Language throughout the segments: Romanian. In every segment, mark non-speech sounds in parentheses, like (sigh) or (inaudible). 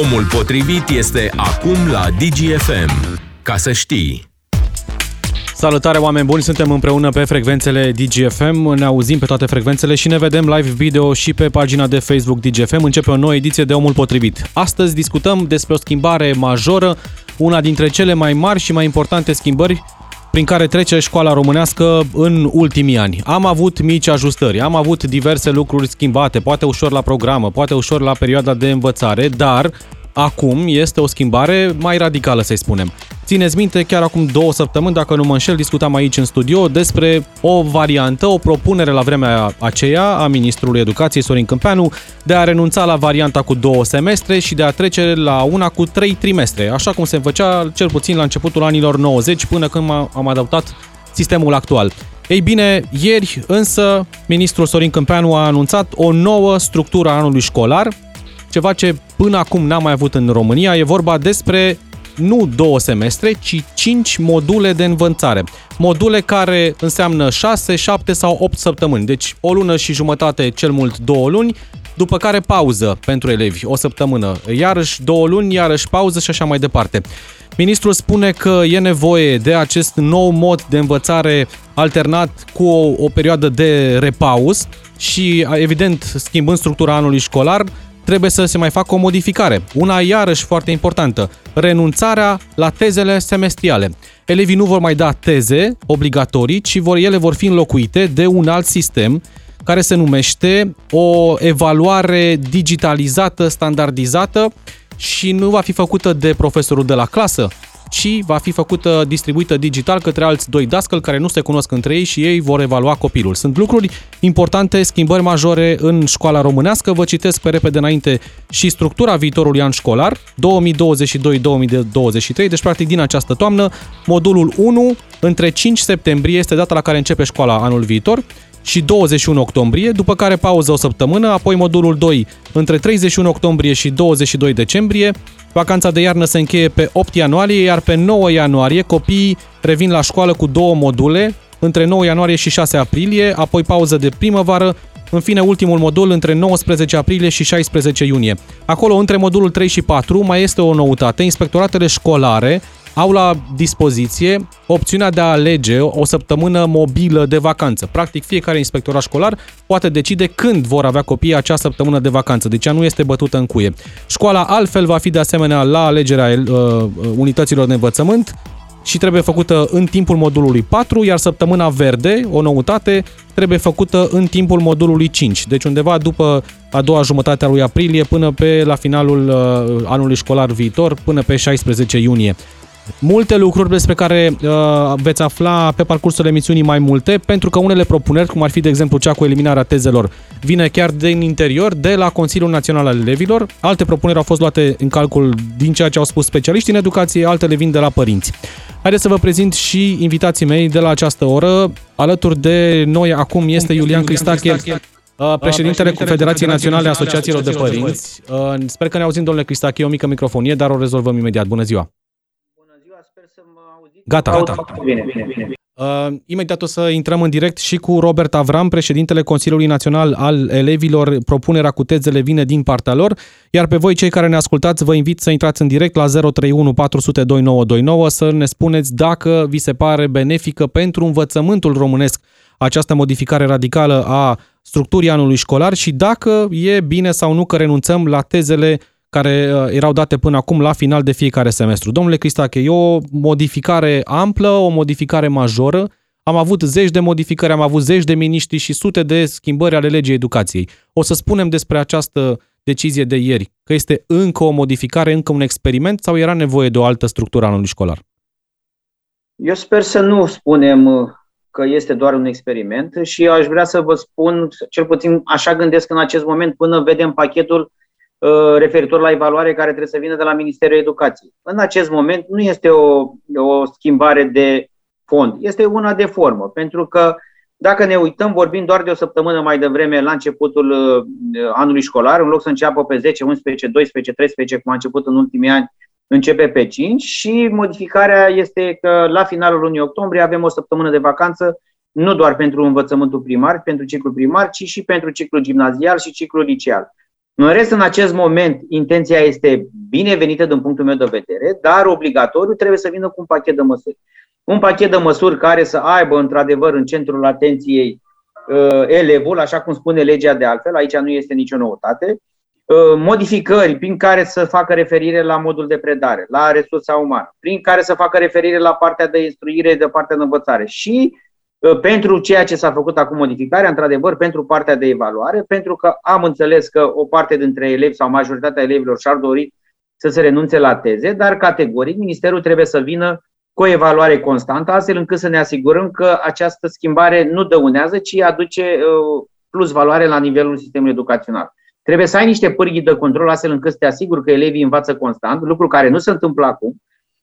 Omul potrivit este acum la DGFM. Ca să știi. Salutare oameni buni, suntem împreună pe frecvențele DGFM, ne auzim pe toate frecvențele și ne vedem live video și pe pagina de Facebook DGFM. Începe o nouă ediție de Omul Potrivit. Astăzi discutăm despre o schimbare majoră, una dintre cele mai mari și mai importante schimbări prin care trece școala românească în ultimii ani. Am avut mici ajustări, am avut diverse lucruri schimbate, poate ușor la programă, poate ușor la perioada de învățare, dar acum este o schimbare mai radicală, să-i spunem. Țineți minte, chiar acum două săptămâni, dacă nu mă înșel, discutam aici în studio despre o variantă, o propunere la vremea aceea a Ministrului Educației Sorin Câmpeanu de a renunța la varianta cu două semestre și de a trece la una cu trei trimestre, așa cum se făcea cel puțin la începutul anilor 90 până când am adaptat sistemul actual. Ei bine, ieri însă ministrul Sorin Câmpeanu a anunțat o nouă structură a anului școlar, ceva ce până acum n-am mai avut în România. E vorba despre nu două semestre, ci cinci module de învățare. Module care înseamnă 6, 7 sau 8 săptămâni, deci o lună și jumătate, cel mult două luni, după care pauză pentru elevi, o săptămână, iarăși două luni, iarăși pauză și așa mai departe. Ministrul spune că e nevoie de acest nou mod de învățare alternat cu o, o perioadă de repaus și, evident, schimbând structura anului școlar, trebuie să se mai facă o modificare. Una iarăși foarte importantă, renunțarea la tezele semestriale. Elevii nu vor mai da teze obligatorii, ci vor, ele vor fi înlocuite de un alt sistem care se numește o evaluare digitalizată, standardizată și nu va fi făcută de profesorul de la clasă, ci va fi făcută, distribuită digital către alți doi dascăl care nu se cunosc între ei și ei vor evalua copilul. Sunt lucruri importante, schimbări majore în școala românească. Vă citesc pe repede înainte și structura viitorului an școlar, 2022-2023, deci practic din această toamnă, modulul 1, între 5 septembrie este data la care începe școala anul viitor, și 21 octombrie, după care pauză o săptămână, apoi modulul 2 între 31 octombrie și 22 decembrie, Vacanța de iarnă se încheie pe 8 ianuarie, iar pe 9 ianuarie copiii revin la școală cu două module, între 9 ianuarie și 6 aprilie, apoi pauză de primăvară, în fine ultimul modul între 19 aprilie și 16 iunie. Acolo, între modulul 3 și 4, mai este o noutate. Inspectoratele școlare au la dispoziție opțiunea de a alege o săptămână mobilă de vacanță. Practic, fiecare inspectorat școlar poate decide când vor avea copiii acea săptămână de vacanță, deci ea nu este bătută în cuie. Școala altfel va fi de asemenea la alegerea uh, unităților de învățământ și trebuie făcută în timpul modulului 4, iar săptămâna verde, o noutate, trebuie făcută în timpul modulului 5, deci undeva după a doua jumătate a lui aprilie până pe la finalul uh, anului școlar viitor, până pe 16 iunie. Multe lucruri despre care uh, veți afla pe parcursul emisiunii mai multe, pentru că unele propuneri, cum ar fi de exemplu cea cu eliminarea tezelor, vine chiar din interior, de la Consiliul Național al Elevilor. Alte propuneri au fost luate în calcul din ceea ce au spus specialiștii în educație, altele vin de la părinți. Haideți să vă prezint și invitații mei de la această oră. Alături de noi acum este Iulian Cristache, uh, președintele Confederației Naționale a Asociațiilor de Părinți. Uh, sper că ne auzim, domnule Cristache, o mică microfonie, dar o rezolvăm imediat. Bună ziua! Gata, gata. Bine, bine, bine. Uh, imediat o să intrăm în direct și cu Robert Avram, președintele Consiliului Național al Elevilor. Propunerea cu tezele vine din partea lor, iar pe voi, cei care ne ascultați, vă invit să intrați în direct la 031 400 2929 să ne spuneți dacă vi se pare benefică pentru învățământul românesc această modificare radicală a structurii anului școlar și dacă e bine sau nu că renunțăm la tezele care uh, erau date până acum la final de fiecare semestru. Domnule Cristache, e o modificare amplă, o modificare majoră. Am avut zeci de modificări, am avut zeci de miniștri și sute de schimbări ale legii educației. O să spunem despre această decizie de ieri, că este încă o modificare, încă un experiment sau era nevoie de o altă structură anului școlar? Eu sper să nu spunem uh, că este doar un experiment și aș vrea să vă spun, cel puțin așa gândesc în acest moment, până vedem pachetul Uh, referitor la evaluare care trebuie să vină de la Ministerul Educației. În acest moment nu este o, o schimbare de fond, este una de formă, pentru că dacă ne uităm, vorbim doar de o săptămână mai devreme la începutul uh, anului școlar, în loc să înceapă pe 10, 11, 12, 13, cum a început în ultimii ani, începe pe 5 și modificarea este că la finalul lunii octombrie avem o săptămână de vacanță nu doar pentru învățământul primar, pentru ciclul primar, ci și pentru ciclul gimnazial și ciclul liceal. În rest, în acest moment, intenția este binevenită din punctul meu de vedere, dar obligatoriu trebuie să vină cu un pachet de măsuri. Un pachet de măsuri care să aibă, într-adevăr, în centrul atenției uh, elevul, așa cum spune legea de altfel, aici nu este nicio noutate, uh, modificări prin care să facă referire la modul de predare, la resursa umană, prin care să facă referire la partea de instruire, de partea de învățare și Ă, pentru ceea ce s-a făcut acum modificarea, într-adevăr, pentru partea de evaluare, pentru că am înțeles că o parte dintre elevi sau majoritatea elevilor și-ar dori să se renunțe la teze, dar categoric Ministerul trebuie să vină cu o evaluare constantă, astfel încât să ne asigurăm că această schimbare nu dăunează, ci aduce ă, plus valoare la nivelul sistemului educațional. Trebuie să ai niște pârghii de control astfel încât să te asiguri că elevii învață constant, lucru care nu se întâmplă acum,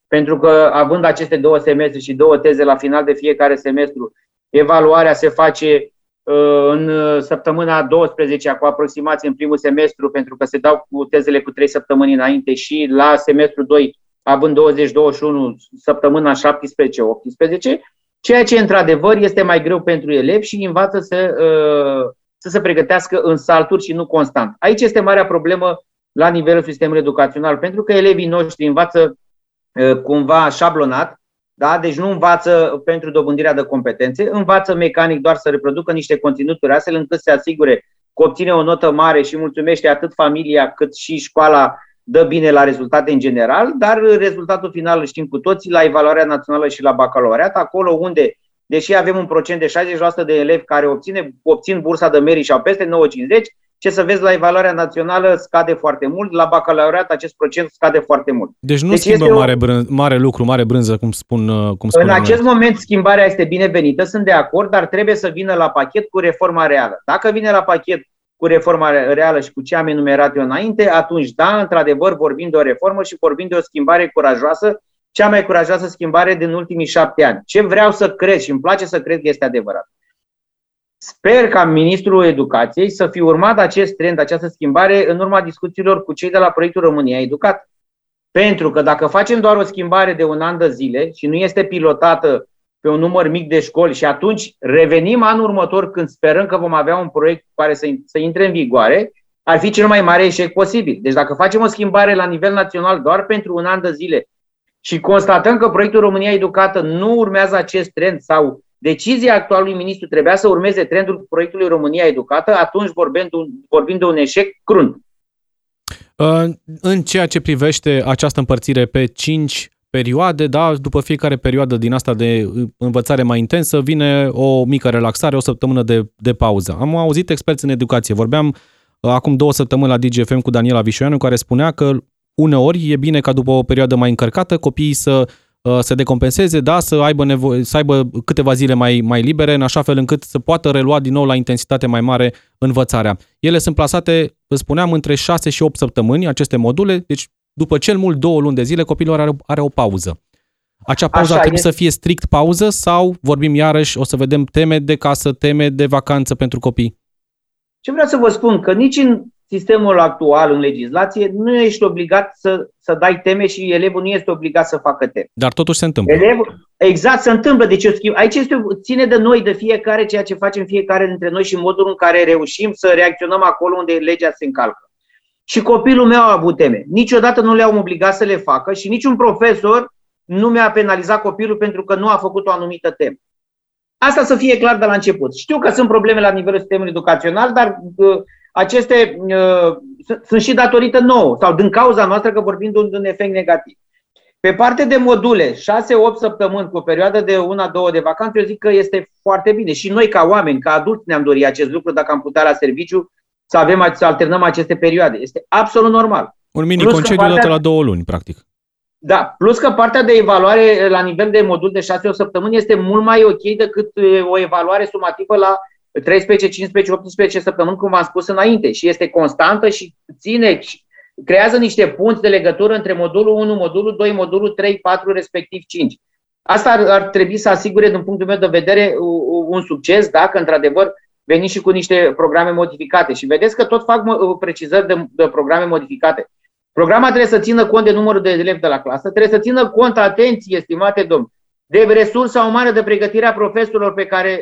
pentru că având aceste două semestre și două teze la final de fiecare semestru, Evaluarea se face uh, în uh, săptămâna 12 cu aproximație în primul semestru, pentru că se dau cu tezele cu 3 săptămâni înainte și la semestru 2, având 20-21, săptămâna 17-18, ceea ce într-adevăr este mai greu pentru elevi și învață să, uh, să se pregătească în salturi și nu constant. Aici este marea problemă la nivelul sistemului educațional, pentru că elevii noștri învață cumva șablonat, da? Deci nu învață pentru dobândirea de competențe, învață mecanic doar să reproducă niște conținuturi astfel încât să se asigure că obține o notă mare și mulțumește atât familia cât și școala dă bine la rezultate în general, dar rezultatul final îl știm cu toții la evaluarea națională și la bacalaureat, acolo unde, deși avem un procent de 60% de elevi care obține, obțin bursa de merit și au peste 9,50, ce să vezi la evaluarea națională scade foarte mult, la bacalaureat acest procent scade foarte mult. Deci nu deci schimbă mare, brân, mare lucru, mare brânză, cum spun uh, cum spun În acest noi. moment schimbarea este binevenită, sunt de acord, dar trebuie să vină la pachet cu reforma reală. Dacă vine la pachet cu reforma reală și cu ce am enumerat eu înainte, atunci da, într-adevăr vorbim de o reformă și vorbim de o schimbare curajoasă, cea mai curajoasă schimbare din ultimii șapte ani. Ce vreau să cred și îmi place să cred că este adevărat. Sper ca Ministrul Educației să fi urmat acest trend, această schimbare, în urma discuțiilor cu cei de la proiectul România Educat. Pentru că dacă facem doar o schimbare de un an de zile și nu este pilotată pe un număr mic de școli și atunci revenim anul următor când sperăm că vom avea un proiect care să, să intre în vigoare, ar fi cel mai mare eșec posibil. Deci dacă facem o schimbare la nivel național doar pentru un an de zile și constatăm că proiectul România Educată nu urmează acest trend sau decizia actualului ministru trebuia să urmeze trendul proiectului România Educată, atunci vorbim de un, vorbim de un eșec crunt. Uh, în ceea ce privește această împărțire pe 5 perioade, da, după fiecare perioadă din asta de învățare mai intensă vine o mică relaxare, o săptămână de, de pauză. Am auzit experți în educație. Vorbeam uh, acum două săptămâni la DGFM cu Daniela Vișoianu, care spunea că uneori e bine ca după o perioadă mai încărcată copiii să Uh, să decompenseze, da, să aibă, nevo- să aibă câteva zile mai, mai libere, în așa fel încât să poată relua din nou la intensitate mai mare învățarea. Ele sunt plasate, vă spuneam, între 6 și 8 săptămâni, aceste module, deci după cel mult două luni de zile, copilul are, are o pauză. Acea pauză Așa, trebuie e. să fie strict pauză sau vorbim iarăși, o să vedem teme de casă, teme de vacanță pentru copii? Ce vreau să vă spun, că nici în sistemul actual în legislație nu ești obligat să, să dai teme și elevul nu este obligat să facă teme. Dar totuși se întâmplă. Elevul, exact, se întâmplă. Deci eu schimb. Aici este, ține de noi, de fiecare, ceea ce facem fiecare dintre noi și modul în care reușim să reacționăm acolo unde legea se încalcă. Și copilul meu a avut teme. Niciodată nu le-am obligat să le facă și niciun profesor nu mi-a penalizat copilul pentru că nu a făcut o anumită temă. Asta să fie clar de la început. Știu că sunt probleme la nivelul sistemului educațional, dar uh, aceste uh, sunt și datorită nouă sau din cauza noastră că vorbim de un, de un efect negativ. Pe parte de module, 6-8 săptămâni cu o perioadă de una-două de vacanță, eu zic că este foarte bine. Și noi ca oameni, ca adulți ne-am dorit acest lucru dacă am putea la serviciu să avem să alternăm aceste perioade. Este absolut normal. Un mini plus concediu partea, dat la două luni, practic. Da, plus că partea de evaluare la nivel de modul de 6-8 săptămâni este mult mai ok decât o evaluare sumativă la 13, 15, 18 săptămâni, cum v-am spus înainte, și este constantă și ține, creează niște punți de legătură între modulul 1, modulul 2, modulul 3, 4, respectiv 5. Asta ar, ar trebui să asigure, din punctul meu de vedere, un succes dacă, într-adevăr, veniți și cu niște programe modificate. Și vedeți că tot fac precizări de, de programe modificate. Programa trebuie să țină cont de numărul de elevi de la clasă, trebuie să țină cont, atenție, estimate domni, de resursa umană de pregătire a profesorilor pe care,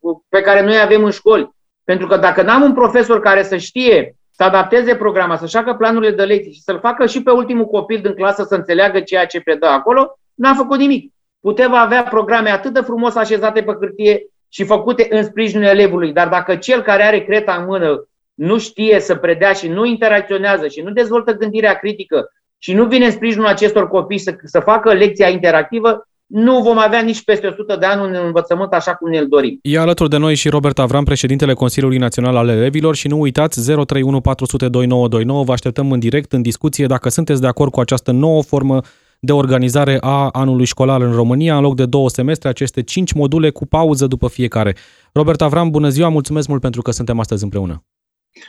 uh, pe care noi avem în școli. Pentru că dacă n-am un profesor care să știe să adapteze programa, să-și facă planurile de lecții și să-l facă și pe ultimul copil din clasă să înțeleagă ceea ce predă acolo, n-a făcut nimic. Putem avea programe atât de frumos așezate pe hârtie și făcute în sprijinul elevului, dar dacă cel care are creta în mână nu știe să predea și nu interacționează și nu dezvoltă gândirea critică și nu vine în sprijinul acestor copii să, să facă lecția interactivă, nu vom avea nici peste 100 de ani un învățământ așa cum ne-l dorim. E alături de noi și Robert Avram, președintele Consiliului Național al Elevilor și nu uitați 031 400 2929. Vă așteptăm în direct în discuție dacă sunteți de acord cu această nouă formă de organizare a anului școlar în România, în loc de două semestre, aceste cinci module cu pauză după fiecare. Robert Avram, bună ziua, mulțumesc mult pentru că suntem astăzi împreună.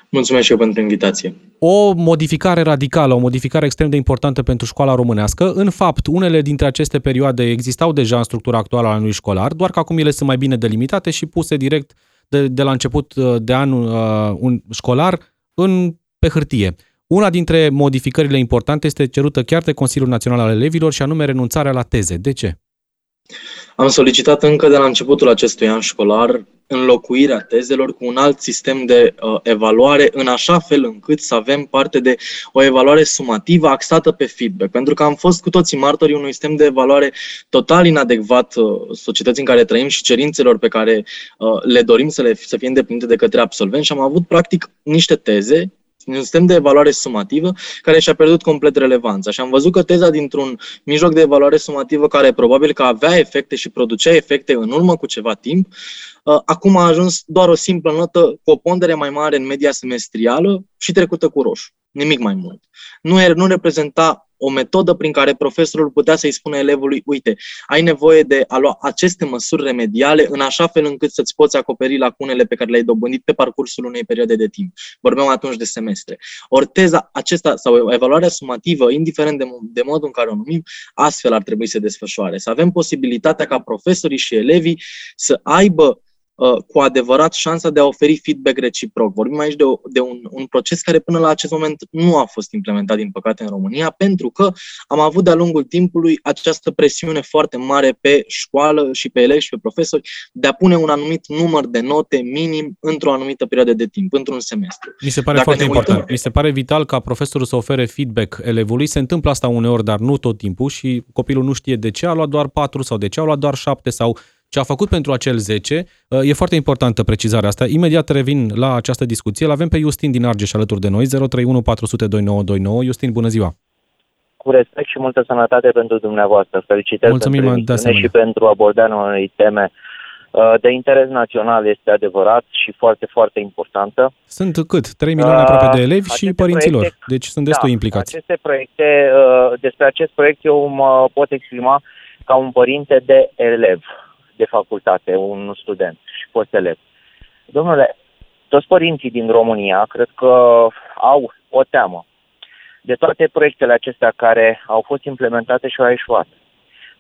Mulțumesc și eu pentru invitație. O modificare radicală, o modificare extrem de importantă pentru școala românească. În fapt, unele dintre aceste perioade existau deja în structura actuală a anului școlar, doar că acum ele sunt mai bine delimitate și puse direct de, de la început uh, de an uh, un școlar în, pe hârtie. Una dintre modificările importante este cerută chiar de Consiliul Național al Elevilor și anume renunțarea la teze. De ce? Am solicitat încă de la începutul acestui an școlar înlocuirea tezelor cu un alt sistem de uh, evaluare, în așa fel încât să avem parte de o evaluare sumativă axată pe feedback. Pentru că am fost cu toții martorii unui sistem de evaluare total inadecvat uh, societății în care trăim și cerințelor pe care uh, le dorim să, le, să fie îndeplinite de către absolvenți și am avut practic niște teze un sistem de evaluare sumativă care și-a pierdut complet relevanța. Și am văzut că teza dintr-un mijloc de evaluare sumativă care probabil că avea efecte și producea efecte în urmă cu ceva timp, uh, acum a ajuns doar o simplă notă cu o pondere mai mare în media semestrială și trecută cu roșu. Nimic mai mult. Nu, er, nu reprezenta o metodă prin care profesorul putea să-i spună elevului, uite, ai nevoie de a lua aceste măsuri remediale în așa fel încât să-ți poți acoperi lacunele pe care le-ai dobândit pe parcursul unei perioade de timp. Vorbeam atunci de semestre. Ori teza acesta sau evaluarea sumativă, indiferent de, de modul în care o numim, astfel ar trebui să desfășoare. Să avem posibilitatea ca profesorii și elevii să aibă Uh, cu adevărat șansa de a oferi feedback reciproc. Vorbim aici de, o, de un, un proces care până la acest moment nu a fost implementat, din păcate, în România, pentru că am avut de-a lungul timpului această presiune foarte mare pe școală și pe elevi și pe profesori de a pune un anumit număr de note minim într-o anumită perioadă de timp, într-un semestru. Mi se pare Dacă foarte important. Uităm... Mi se pare vital ca profesorul să ofere feedback elevului. Se întâmplă asta uneori, dar nu tot timpul și copilul nu știe de ce a luat doar 4 sau de ce a luat doar 7 sau ce a făcut pentru acel 10. Uh, e foarte importantă precizarea asta. Imediat revin la această discuție. Îl avem pe Justin din Argeș alături de noi, 031 400 2929. Justin, bună ziua! Cu respect și multă sănătate pentru dumneavoastră. Felicitări Mulțumim pentru de și pentru abordarea unei teme uh, de interes național este adevărat și foarte, foarte importantă. Sunt cât? 3 milioane uh, aproape de elevi și părinților, proiecte, deci sunt destul da, implicați. Aceste proiecte, despre acest proiect eu mă pot exprima ca un părinte de elev de facultate, un student și fost elev. Domnule, toți părinții din România cred că au o teamă de toate proiectele acestea care au fost implementate și au eșuat.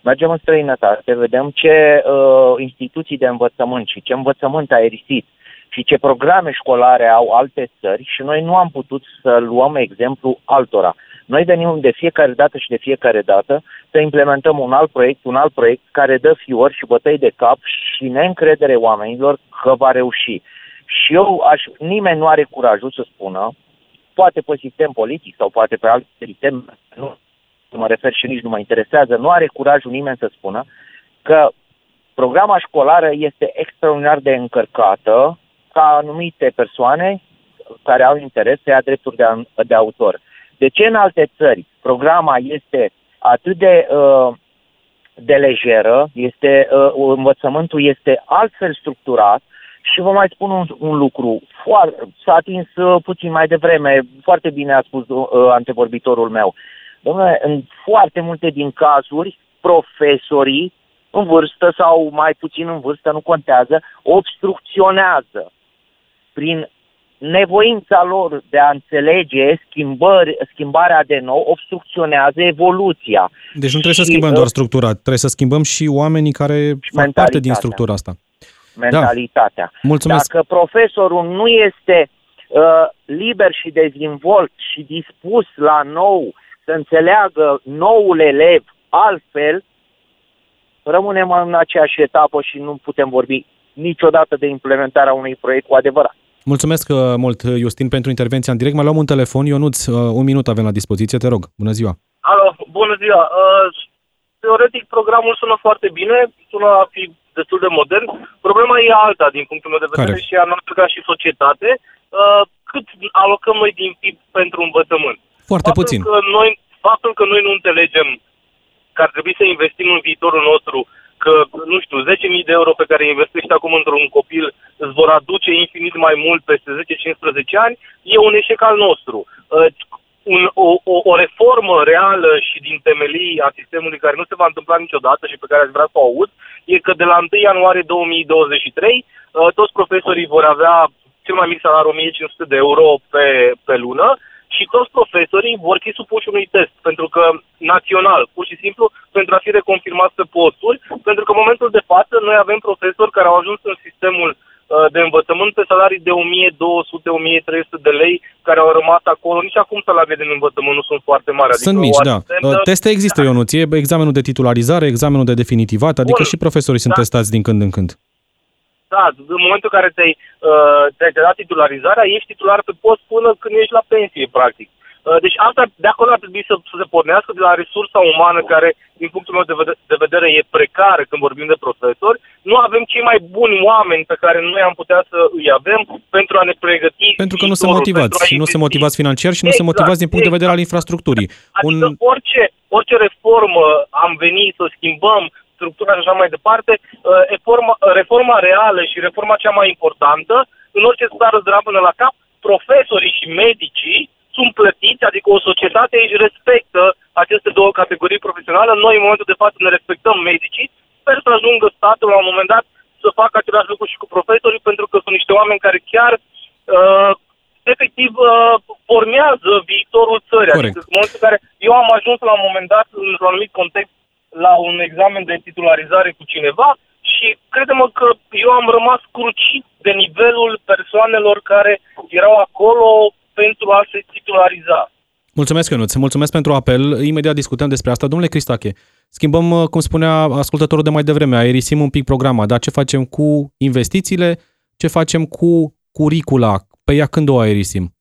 Mergem în străinătate, vedem ce uh, instituții de învățământ și ce învățământ a erisit și ce programe școlare au alte țări și noi nu am putut să luăm exemplu altora. Noi venim de fiecare dată și de fiecare dată să implementăm un alt proiect, un alt proiect care dă fiori și bătăi de cap și neîncredere oamenilor că va reuși. Și eu aș, nimeni nu are curajul să spună, poate pe sistem politic sau poate pe alt sistem, nu mă refer și nici nu mă interesează, nu are curajul nimeni să spună că programa școlară este extraordinar de încărcată ca anumite persoane care au interes să ia drepturi de, de autor. De ce în alte țări programa este atât de, uh, de lejeră, este, uh, învățământul este altfel structurat și vă mai spun un, un lucru. Foar, s-a atins uh, puțin mai devreme, foarte bine a spus uh, antevorbitorul meu. Domnule, în foarte multe din cazuri, profesorii în vârstă sau mai puțin în vârstă, nu contează, obstrucționează prin nevoința lor de a înțelege schimbări, schimbarea de nou obstrucționează evoluția. Deci nu trebuie și, să schimbăm doar structura, trebuie să schimbăm și oamenii care fac parte din structura asta. Mentalitatea. Da. Mulțumesc. Dacă profesorul nu este uh, liber și dezvolt și dispus la nou să înțeleagă noul elev altfel, rămânem în aceeași etapă și nu putem vorbi niciodată de implementarea unui proiect cu adevărat. Mulțumesc uh, mult, Justin, pentru intervenția în direct. Mai luăm un telefon. Ionuț, uh, un minut avem la dispoziție, te rog. Bună ziua! Alo, bună ziua! Uh, teoretic, programul sună foarte bine, sună a fi destul de modern. Problema e alta, din punctul meu de vedere, Care? și a noastră ca și societate. Uh, cât alocăm noi din PIB pentru învățământ? Foarte faptul puțin. Că noi, faptul că noi nu înțelegem că ar trebui să investim în viitorul nostru, că, nu știu, 10.000 de euro pe care îi investești acum într-un copil îți vor aduce infinit mai mult peste 10-15 ani, e un eșec al nostru. Uh, un, o, o, o reformă reală și din temelii a sistemului care nu se va întâmpla niciodată și pe care aș vrea să o aud, e că de la 1 ianuarie 2023 uh, toți profesorii vor avea cel mai mic salariu 1500 de euro pe, pe lună și toți profesorii vor fi supuși unui test, pentru că național, pur și simplu, pentru a fi reconfirmați pe posturi, pentru că în momentul de față noi avem profesori care au ajuns în sistemul uh, de învățământ pe salarii de 1200-1300 de lei care au rămas acolo. Nici acum salariile din învățământ nu sunt foarte mari. Adică Sunt o mici, da. asistentă- Uh, Teste există, Ionuț. E examenul de titularizare, examenul de definitivat, adică Bun. și profesorii sunt Da. testați din când în când. Da, în momentul în care ți-ai, uh, ți-ai dat titularizarea, ești titular pe post până când ești la pensie, practic. Uh, deci asta, de acolo ar trebui să, să se pornească de la resursa umană care, din punctul meu de vedere, de vedere, e precară când vorbim de profesori. Nu avem cei mai buni oameni pe care noi am putea să îi avem pentru a ne pregăti Pentru că nu sunt viitorul, motivați pentru a și nu sunt investi. motivați financiar și nu sunt Exact, motivați din punct de vedere al exact. infrastructurii. Adică Un, orice, orice reformă am venit să schimbăm structura și așa mai departe, uh, reforma, reforma reală și reforma cea mai importantă, în orice țară îți până la cap, profesorii și medicii sunt plătiți, adică o societate își respectă aceste două categorii profesionale. Noi, în momentul de față, ne respectăm medicii. Sper să ajungă statul la un moment dat să facă același lucru și cu profesorii, pentru că sunt niște oameni care chiar uh, efectiv uh, formează viitorul țării. Corect. Adică în momentul în care eu am ajuns la un moment dat, într-un anumit context, la un examen de titularizare cu cineva și credem că eu am rămas crucit de nivelul persoanelor care erau acolo pentru a se titulariza. Mulțumesc, Ionuț. Mulțumesc pentru apel. Imediat discutăm despre asta. Domnule Cristache, schimbăm, uh, cum spunea ascultătorul de mai devreme, aerisim un pic programa, dar ce facem cu investițiile, ce facem cu curicula? Pe ea când o aerisim?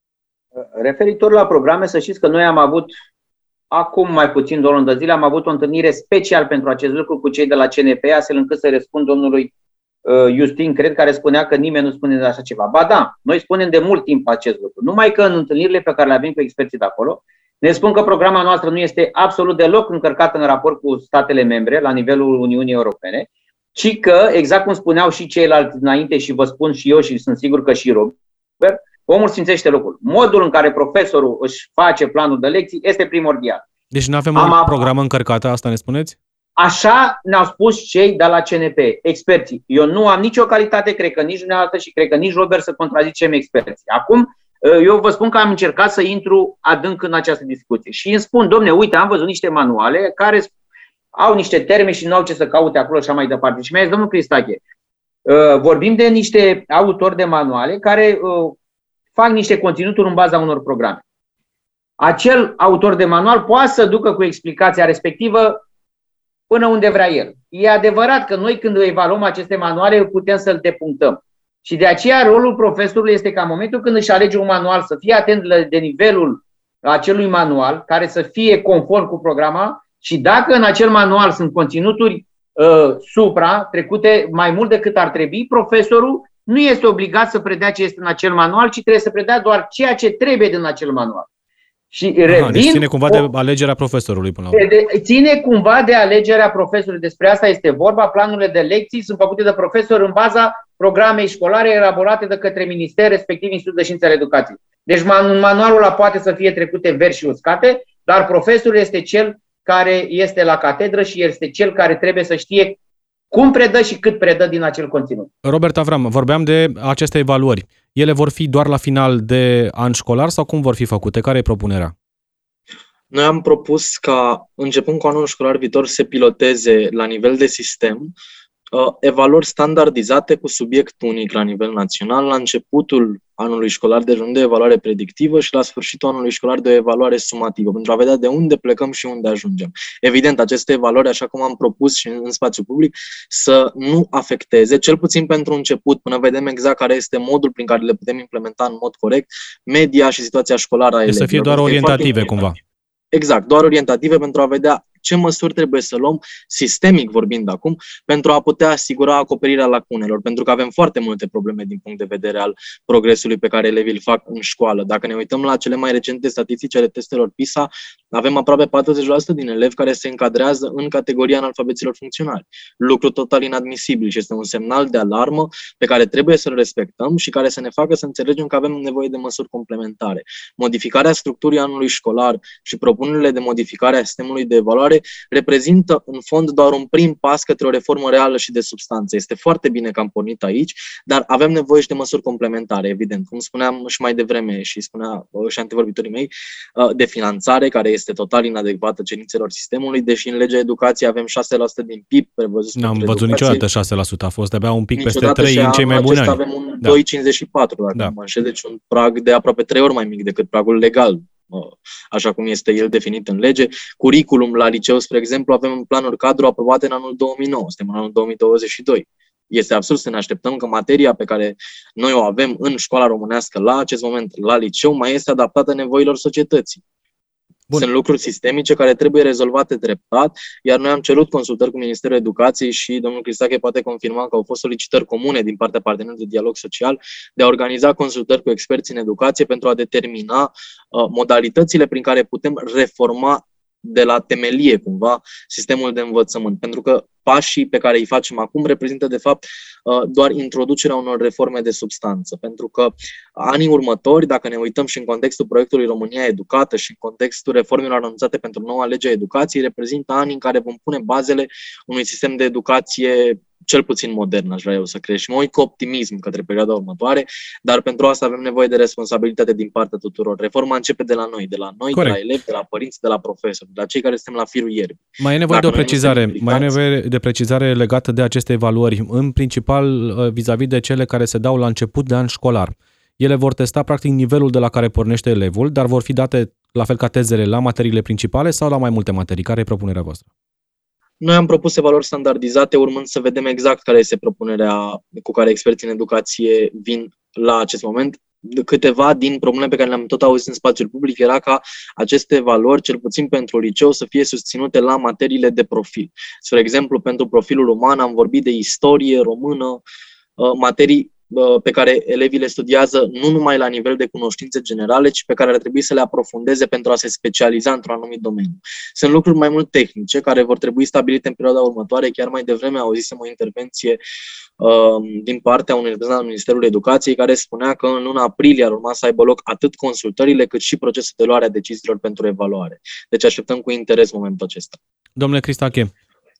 Referitor la programe, să știți că noi am avut, acum mai puțin de o lună de zile, am avut o întâlnire special pentru acest lucru cu cei de la CNP, astfel încât să răspund domnului uh, Justin, cred, care spunea că nimeni nu spune de așa ceva. Ba da, noi spunem de mult timp acest lucru. Numai că în întâlnirile pe care le avem cu experții de acolo, ne spun că programa noastră nu este absolut deloc încărcată în raport cu statele membre la nivelul Uniunii Europene, ci că, exact cum spuneau și ceilalți înainte și vă spun și eu și sunt sigur că și Robert, omul simțește locul. Modul în care profesorul își face planul de lecții este primordial. Deci nu avem Am un avut- program încărcat, asta ne spuneți? Așa ne-au spus cei de la CNP, experții. Eu nu am nicio calitate, cred că nici dumneavoastră și cred că nici Robert să contrazicem experții. Acum, eu vă spun că am încercat să intru adânc în această discuție și îmi spun, domne, uite, am văzut niște manuale care au niște termeni și nu au ce să caute acolo și așa mai departe. Și mi-a zis, domnul Cristache, uh, vorbim de niște autori de manuale care uh, fac niște conținuturi în baza unor programe. Acel autor de manual poate să ducă cu explicația respectivă până unde vrea el. E adevărat că noi când evaluăm aceste manuale putem să-l depunctăm. Și de aceea rolul profesorului este ca în momentul când își alege un manual să fie atent la- de nivelul acelui manual, care să fie conform cu programa și dacă în acel manual sunt conținuturi uh, supra, trecute mai mult decât ar trebui, profesorul nu este obligat să predea ce este în acel manual, ci trebuie să predea doar ceea ce trebuie din acel manual. Și revin, Aha, deci ține cumva o- de alegerea profesorului până la urmă. de, de, ține cumva de alegerea profesorului. Despre asta este vorba. Planurile de lecții sunt făcute de profesori în baza programei școlare elaborate de către minister, respectiv Institutul de Științe ale Educației. Deci man- manualul ăla poate să fie trecute verzi și uscate, dar profesorul este cel care este la catedră și este cel care trebuie să știe cum predă și cât predă din acel conținut. Robert Avram, vorbeam de aceste evaluări. Ele vor fi doar la final de an școlar sau cum vor fi făcute? Care e propunerea? Noi am propus ca, începând cu anul școlar viitor, să se piloteze la nivel de sistem uh, evaluări standardizate cu subiect unic la nivel național la începutul anului școlar de de evaluare predictivă și la sfârșitul anului școlar de o evaluare sumativă, pentru a vedea de unde plecăm și unde ajungem. Evident, aceste evaluări, așa cum am propus și în spațiu public, să nu afecteze, cel puțin pentru început, până vedem exact care este modul prin care le putem implementa în mod corect, media și situația școlară a elevilor. Să fie doar orientative, cumva. Exact, doar orientative pentru a vedea ce măsuri trebuie să luăm, sistemic vorbind acum, pentru a putea asigura acoperirea lacunelor, pentru că avem foarte multe probleme din punct de vedere al progresului pe care elevii îl fac în școală. Dacă ne uităm la cele mai recente statistici ale testelor PISA, avem aproape 40% din elevi care se încadrează în categoria analfabeților funcționali. Lucru total inadmisibil și este un semnal de alarmă pe care trebuie să-l respectăm și care să ne facă să înțelegem că avem nevoie de măsuri complementare. Modificarea structurii anului școlar și propunerile de modificare a sistemului de evaluare care reprezintă în fond doar un prim pas către o reformă reală și de substanță. Este foarte bine că am pornit aici, dar avem nevoie și de măsuri complementare, evident. Cum spuneam și mai devreme și spunea uh, și antevorbitorii mei, uh, de finanțare, care este total inadecvată cerințelor sistemului, deși în legea educației avem 6% din PIB prevăzut. N-am văzut niciodată 6%, a fost de-abia un pic peste 3 în cei mai buni ani. avem un da. 2,54, dacă da. mă înșel, deci un prag de aproape 3 ori mai mic decât pragul legal așa cum este el definit în lege. Curriculum la liceu, spre exemplu, avem un planuri cadru aprobate în anul 2009, suntem în anul 2022. Este absurd să ne așteptăm că materia pe care noi o avem în școala românească la acest moment, la liceu, mai este adaptată nevoilor societății. Bun. Sunt lucruri sistemice care trebuie rezolvate treptat, iar noi am cerut consultări cu Ministerul Educației și domnul Cristache poate confirma că au fost solicitări comune din partea partenerilor de dialog social de a organiza consultări cu experți în educație pentru a determina uh, modalitățile prin care putem reforma de la temelie, cumva, sistemul de învățământ. Pentru că pașii pe care îi facem acum reprezintă, de fapt, uh, doar introducerea unor reforme de substanță. Pentru că anii următori, dacă ne uităm și în contextul proiectului România Educată și în contextul reformelor anunțate pentru noua lege a educației, reprezintă ani în care vom pune bazele unui sistem de educație cel puțin modern, aș vrea eu să crești. Mă uit cu optimism către perioada următoare, dar pentru asta avem nevoie de responsabilitate din partea tuturor. Reforma începe de la noi, de la noi, Corect. de la elevi, de la părinți, de la profesori, de la cei care suntem la firul ierbii. Mai e nevoie Dacă de o precizare, mai e nevoie de precizare legată de aceste evaluări, în principal uh, vis-a-vis de cele care se dau la început de an școlar. Ele vor testa practic nivelul de la care pornește elevul, dar vor fi date la fel ca tezele la materiile principale sau la mai multe materii. Care e propunerea voastră? Noi am propus valori standardizate, urmând să vedem exact care este propunerea cu care experții în educație vin la acest moment. Câteva din probleme pe care le-am tot auzit în spațiul public era ca aceste valori, cel puțin pentru liceu, să fie susținute la materiile de profil. Spre exemplu, pentru profilul uman am vorbit de istorie română, uh, materii pe care elevii le studiază nu numai la nivel de cunoștințe generale, ci pe care ar trebui să le aprofundeze pentru a se specializa într-un anumit domeniu. Sunt lucruri mai mult tehnice care vor trebui stabilite în perioada următoare. Chiar mai devreme auzisem o intervenție uh, din partea unui reprezentant al Ministerului Educației care spunea că în luna aprilie ar urma să aibă loc atât consultările cât și procesul de luare a deciziilor pentru evaluare. Deci așteptăm cu interes momentul acesta. Domnule Cristache,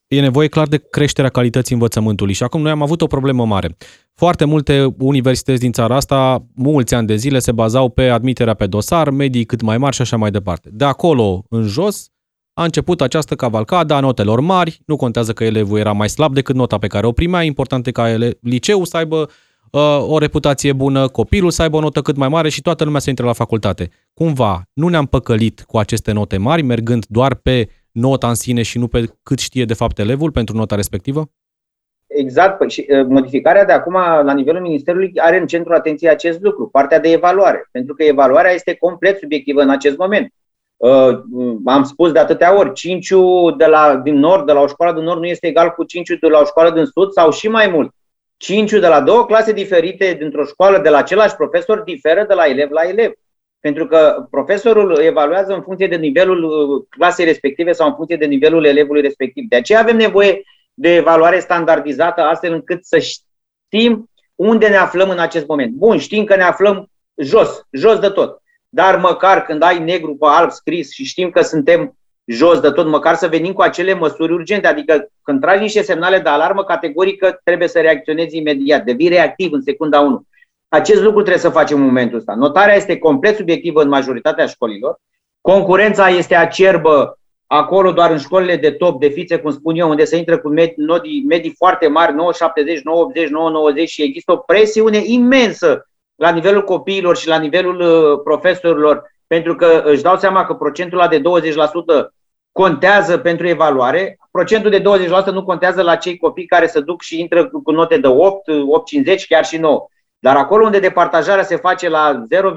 e nevoie clar de creșterea calității învățământului și acum noi am avut o problemă mare. Foarte multe universități din țara asta, mulți ani de zile, se bazau pe admiterea pe dosar, medii cât mai mari și așa mai departe. De acolo în jos a început această cavalcadă a notelor mari, nu contează că elevul era mai slab decât nota pe care o primea, important e ca ele, liceul să aibă uh, o reputație bună, copilul să aibă o notă cât mai mare și toată lumea să intre la facultate. Cumva, nu ne-am păcălit cu aceste note mari, mergând doar pe nota în sine și nu pe cât știe de fapt elevul pentru nota respectivă? Exact. Păi și modificarea de acum la nivelul Ministerului are în centrul atenției acest lucru, partea de evaluare. Pentru că evaluarea este complet subiectivă în acest moment. Uh, am spus de atâtea ori, 5 de la, din nord, de la o școală din nord, nu este egal cu 5 de la o școală din sud sau și mai mult. 5 de la două clase diferite dintr-o școală de la același profesor diferă de la elev la elev. Pentru că profesorul evaluează în funcție de nivelul uh, clasei respective sau în funcție de nivelul elevului respectiv. De aceea avem nevoie de evaluare standardizată, astfel încât să știm unde ne aflăm în acest moment. Bun, știm că ne aflăm jos, jos de tot. Dar măcar când ai negru pe alb scris și știm că suntem jos de tot, măcar să venim cu acele măsuri urgente. Adică când tragi niște semnale de alarmă, categorică trebuie să reacționezi imediat, devii reactiv în secunda 1. Acest lucru trebuie să facem în momentul ăsta. Notarea este complet subiectivă în majoritatea școlilor. Concurența este acerbă acolo doar în școlile de top, de fițe, cum spun eu, unde se intră cu medii, medii foarte mari, 9, 70, 9, 80, 9, 90 și există o presiune imensă la nivelul copiilor și la nivelul uh, profesorilor, pentru că își dau seama că procentul ăla de 20% contează pentru evaluare, procentul de 20% nu contează la cei copii care se duc și intră cu note de 8, 8,50, chiar și 9. Dar acolo unde departajarea se face la 0,01,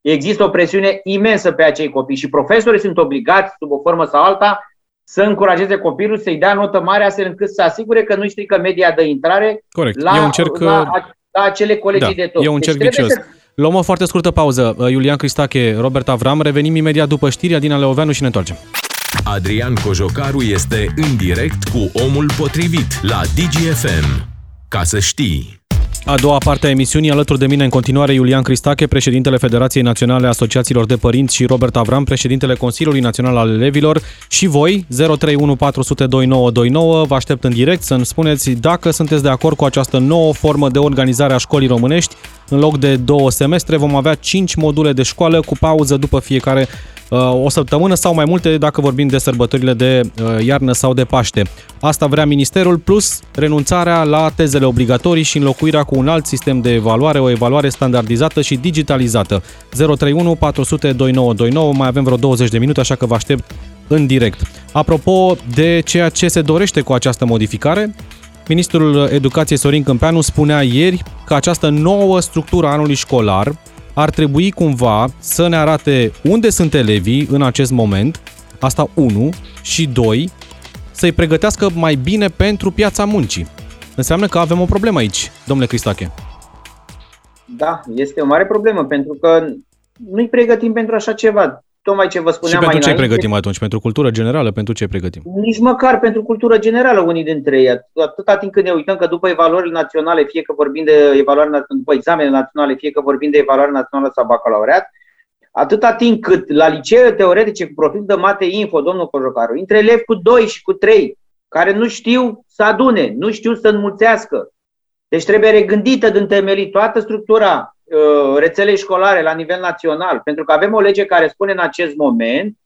există o presiune imensă pe acei copii și profesorii sunt obligați, sub o formă sau alta, să încurajeze copilul să-i dea notă mare astfel încât să asigure că nu-și strică media de intrare Corect. La, Eu încerc... la, la acele colegii da, de tot. E un cerc deci vicios. Să... Luăm o foarte scurtă pauză. Uh, Iulian Cristache, Robert Avram, revenim imediat după știri, Adina Leoveanu și ne întoarcem. Adrian Cojocaru este în direct cu omul potrivit la DGFM. Ca să știi... A doua parte a emisiunii, alături de mine în continuare Iulian Cristache, președintele Federației Naționale a Asociațiilor de Părinți și Robert Avram, președintele Consiliului Național al Elevilor și voi, 031 Vă aștept în direct să-mi spuneți dacă sunteți de acord cu această nouă formă de organizare a școlii românești. În loc de două semestre vom avea 5 module de școală cu pauză după fiecare Uh, o săptămână sau mai multe dacă vorbim de sărbătorile de uh, iarnă sau de Paște. Asta vrea Ministerul, plus renunțarea la tezele obligatorii și înlocuirea cu un alt sistem de evaluare, o evaluare standardizată și digitalizată. 031 400 2929, mai avem vreo 20 de minute, așa că vă aștept în direct. Apropo de ceea ce se dorește cu această modificare, Ministrul Educației Sorin Câmpeanu spunea ieri că această nouă structură a anului școlar ar trebui cumva să ne arate unde sunt elevii în acest moment, asta 1, și 2, să-i pregătească mai bine pentru piața muncii. Înseamnă că avem o problemă aici, domnule Cristache. Da, este o mare problemă, pentru că nu-i pregătim pentru așa ceva tocmai ce vă spuneam Și pentru ce pregătim atunci? Pentru cultură generală? Pentru ce pregătim? Nici măcar pentru cultură generală unii dintre ei. Atâta timp când ne uităm că după evaluările naționale, fie că vorbim de evaluare după examene naționale, fie că vorbim de evaluare națională sau bacalaureat, atâta timp cât la licee teoretice cu profil de mate info, domnul Cojocaru, între elevi cu 2 și cu 3, care nu știu să adune, nu știu să înmulțească. Deci trebuie regândită din temelii toată structura Uh, rețelei școlare la nivel național, pentru că avem o lege care spune în acest moment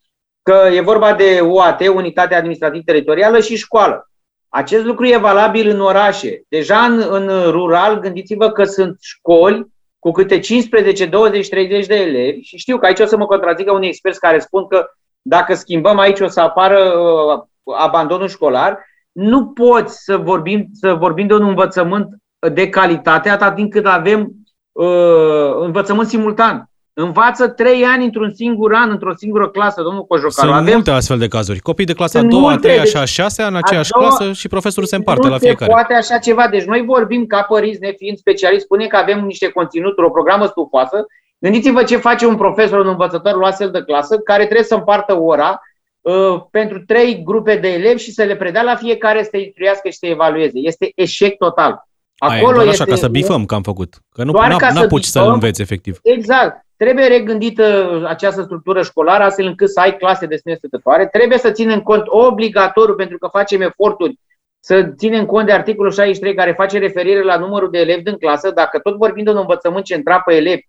că e vorba de UAT, Unitate Administrativ Teritorială și școală. Acest lucru e valabil în orașe. Deja în, în rural, gândiți-vă că sunt școli cu câte 15, 20, 30 de elevi și știu că aici o să mă contrazică unii experți care spun că dacă schimbăm aici o să apară uh, abandonul școlar. Nu poți să vorbim, să vorbim de un învățământ de calitate atât timp cât avem uh, învățământ simultan. Învață trei ani într-un singur an, într-o singură clasă, domnul Cojocaru. Sunt Avem... multe astfel de cazuri. Copii de clasa a doua, a treia și a șasea în aceeași doua, clasă și profesorul se împarte la fiecare. poate așa ceva. Deci noi vorbim ca părinți, nefiind specialiști, spune că avem niște conținuturi, o programă stufoasă. Gândiți-vă ce face un profesor, un învățător la astfel de clasă, care trebuie să împartă ora uh, pentru trei grupe de elevi și să le predea la fiecare să te instruiască și să evalueze. Este eșec total. Acolo Aia, așa, ca să bifăm că am făcut. Că nu doar ca n-apuci să, să înveți efectiv. Exact. Trebuie regândită această structură școlară astfel încât să ai clase de sine stătătoare. Trebuie să ținem cont obligatoriu, pentru că facem eforturi, să ținem cont de articolul 63 care face referire la numărul de elevi din clasă. Dacă tot vorbim de un învățământ centrat pe elevi,